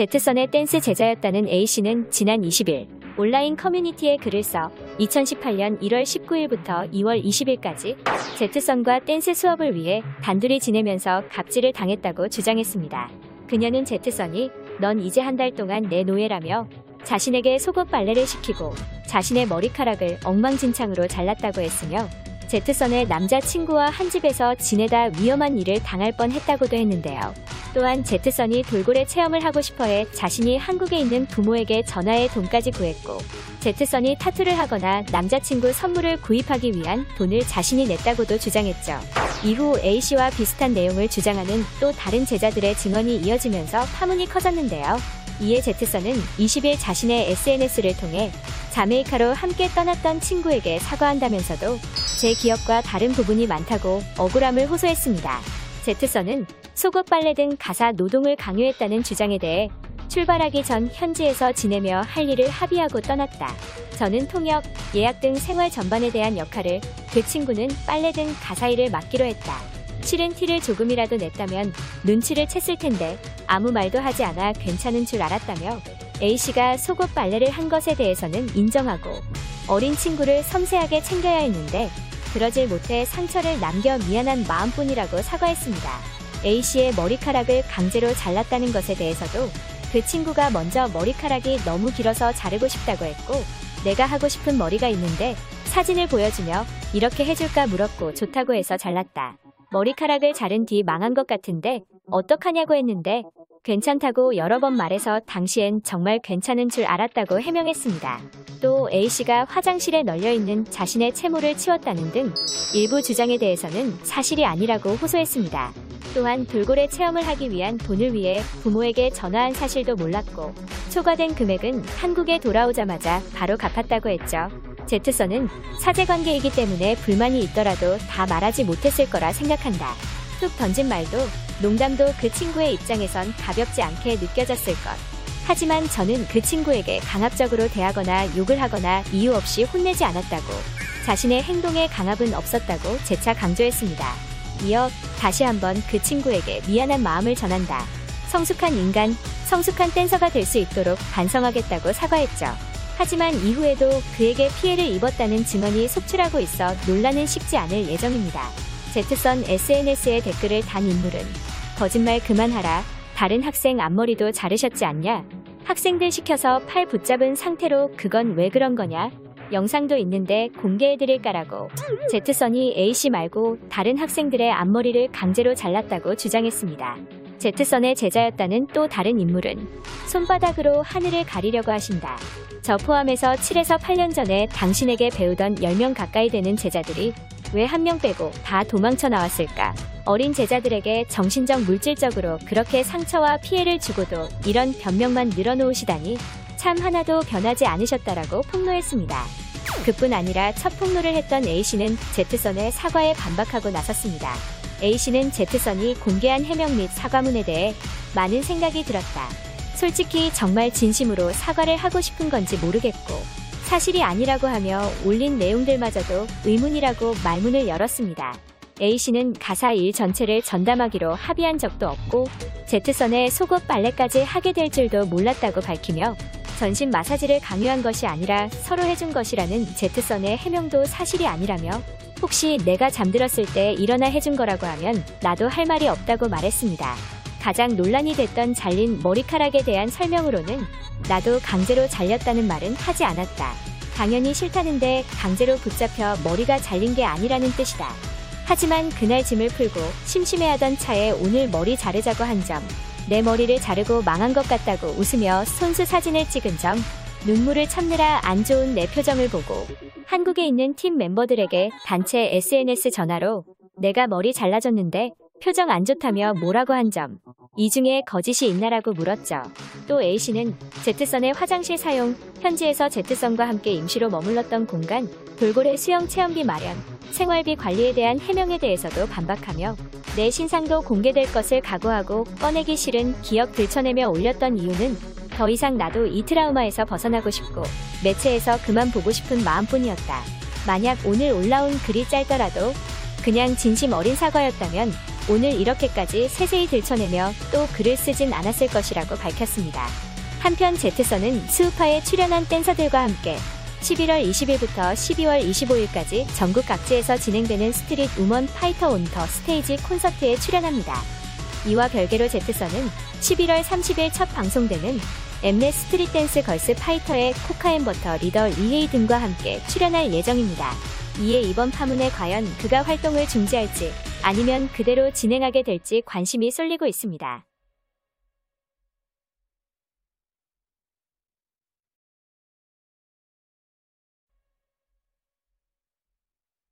제트선의 댄스 제자였다는 A씨는 지난 20일 온라인 커뮤니티에 글을 써 2018년 1월 19일부터 2월 20일까지 제트선과 댄스 수업을 위해 단둘이 지내면서 갑질을 당했다고 주장했습니다. 그녀는 제트선이 넌 이제 한 달 동안 내 노예라며 자신에게 속옷 빨래를 시키고 자신의 머리카락을 엉망진창으로 잘랐다고 했으며 제트선의 남자친구와 한 집에서 지내다 위험한 일을 당할 뻔 했다고도 했는데요. 또한 제트선이 돌고래 체험을 하고 싶어해 자신이 한국에 있는 부모에게 전화해 돈까지 구했고 제트선이 타투를 하거나 남자친구 선물을 구입하기 위한 돈을 자신이 냈다고도 주장했죠. 이후 A씨와 비슷한 내용을 주장하는 또 다른 제자들의 증언이 이어지면서 파문이 커졌는데요. 이에 제트선은 20일 자신의 SNS를 통해 자메이카로 함께 떠났던 친구에게 사과한다면서도 제 기억과 다른 부분이 많다고 억울함을 호소했습니다. 제트선은 속옷 빨래 등 가사 노동을 강요했다는 주장에 대해 출발하기 전 현지에서 지내며 할 일을 합의하고 떠났다. 저는 통역, 예약 등 생활 전반에 대한 역할을, 그 친구는 빨래 등 가사 일을 맡기로 했다. 실은 티를 조금이라도 냈다면 눈치를 챘을 텐데 아무 말도 하지 않아 괜찮은 줄 알았다며 A씨가 속옷 빨래를 한 것에 대해서는 인정하고 어린 친구를 섬세하게 챙겨야 했는데 그러질 못해 상처를 남겨 미안한 마음뿐이라고 사과했습니다. A씨의 머리카락을 강제로 잘랐다는 것에 대해서도 그 친구가 먼저 머리카락이 너무 길어서 자르고 싶다고 했고 내가 하고 싶은 머리가 있는데 사진을 보여주며 이렇게 해줄까 물었고 좋다고 해서 잘랐다. 머리카락을 자른 뒤 망한 것 같은데 어떡하냐고 했는데 괜찮다고 여러 번 말해서 당시엔 정말 괜찮은 줄 알았다고 해명했습니다. 또 A씨가 화장실에 널려있는 자신의 채모를 치웠다는 등 일부 주장에 대해서는 사실이 아니라고 호소했습니다. 또한 돌고래 체험을 하기 위한 돈을 위해 부모에게 전화한 사실도 몰랐고 초과된 금액은 한국에 돌아오자마자 바로 갚았다고 했죠. 제트선은 사제 관계이기 때문에 불만이 있더라도 다 말하지 못했을 거라 생각한다. 툭 던진 말도 농담도 그 친구의 입장에선 가볍지 않게 느껴졌을 것. 하지만 저는 그 친구에게 강압적으로 대하거나 욕을 하거나 이유 없이 혼내지 않았다고. 자신의 행동에 강압은 없었다고 재차 강조했습니다. 이어 다시 한번 그 친구에게 미안한 마음을 전한다. 성숙한 인간, 성숙한 댄서가 될 수 있도록 반성하겠다고 사과했죠. 하지만 이후에도 그에게 피해를 입었다는 증언이 속출하고 있어 논란은 식지 않을 예정입니다. 제트선 SNS에 댓글을 단 인물은 거짓말 그만하라. 다른 학생 앞머리도 자르셨지 않냐? 학생들 시켜서 팔 붙잡은 상태로 그건 왜 그런 거냐? 영상도 있는데 공개해드릴까라고 제트선이 A씨 말고 다른 학생들의 앞머리를 강제로 잘랐다고 주장했습니다. 제트선의 제자였다는 또 다른 인물은 손바닥으로 하늘을 가리려고 하신다. 저 포함해서 7에서 8년 전에 당신에게 배우던 10명 가까이 되는 제자들이 왜 한 명 빼고 다 도망쳐 나왔을까? 어린 제자들에게 정신적 물질적으로 그렇게 상처와 피해를 주고도 이런 변명만 늘어놓으시다니 참 하나도 변하지 않으셨다라고 폭로했습니다. 그뿐 아니라 첫 폭로를 했던 A씨는 제트선의 사과에 반박하고 나섰습니다. A씨는 제트선이 공개한 해명 및 사과문에 대해 많은 생각이 들었다. 솔직히 정말 진심으로 사과를 하고 싶은 건지 모르겠고 사실이 아니라고 하며 올린 내용들마저도 의문이라고 말문을 열었습니다. A씨는 가사 일 전체를 전담하기로 합의한 적도 없고 제트선의 속옷 빨래까지 하게 될 줄도 몰랐다고 밝히며 전신 마사지를 강요한 것이 아니라 서로 해준 것이라는 제트선의 해명도 사실이 아니라며 혹시 내가 잠들었을 때 일어나 해준 거라고 하면 나도 할 말이 없다고 말했습니다. 가장 논란이 됐던 잘린 머리카락에 대한 설명으로는 나도 강제로 잘렸다는 말은 하지 않았다. 당연히 싫다는데 강제로 붙잡혀 머리가 잘린 게 아니라는 뜻이다. 하지만 그날 짐을 풀고 심심해하던 차에 오늘 머리 자르자고 한 점, 내 머리를 자르고 망한 것 같다고 웃으며 손수 사진을 찍은 점, 눈물을 참느라 안 좋은 내 표정을 보고 한국에 있는 팀 멤버들에게 단체 SNS 전화로 내가 머리 잘라줬는데 표정 안 좋다며 뭐라고 한 점, 이 중에 거짓이 있나라고 물었죠. 또 A씨는 제트선의 화장실 사용, 현지에서 제트선과 함께 임시로 머물렀던 공간, 돌고래 수영 체험비 마련, 생활비 관리에 대한 해명에 대해서도 반박하며 내 신상도 공개될 것을 각오하고 꺼내기 싫은 기억 들춰내며 올렸던 이유는 더 이상 나도 이 트라우마에서 벗어나고 싶고 매체에서 그만 보고 싶은 마음뿐이었다. 만약 오늘 올라온 글이 짧더라도 그냥 진심 어린 사과였다면 오늘 이렇게까지 세세히 들춰내며 또 글을 쓰진 않았을 것이라고 밝혔습니다. 한편 제트선은 스우파에 출연한 댄서들과 함께 11월 20일부터 12월 25일까지 전국 각지에서 진행되는 스트릿 우먼 파이터 온더 스테이지 콘서트에 출연합니다. 이와 별개로 제트선은 11월 30일 첫 방송되는 엠넷 스트릿 댄스 걸스 파이터의 코카앤버터 리더 리헤이 등과 함께 출연할 예정입니다. 이에 이번 파문에 과연 그가 활동을 중지할지 아니면 그대로 진행하게 될지 관심이 쏠리고 있습니다.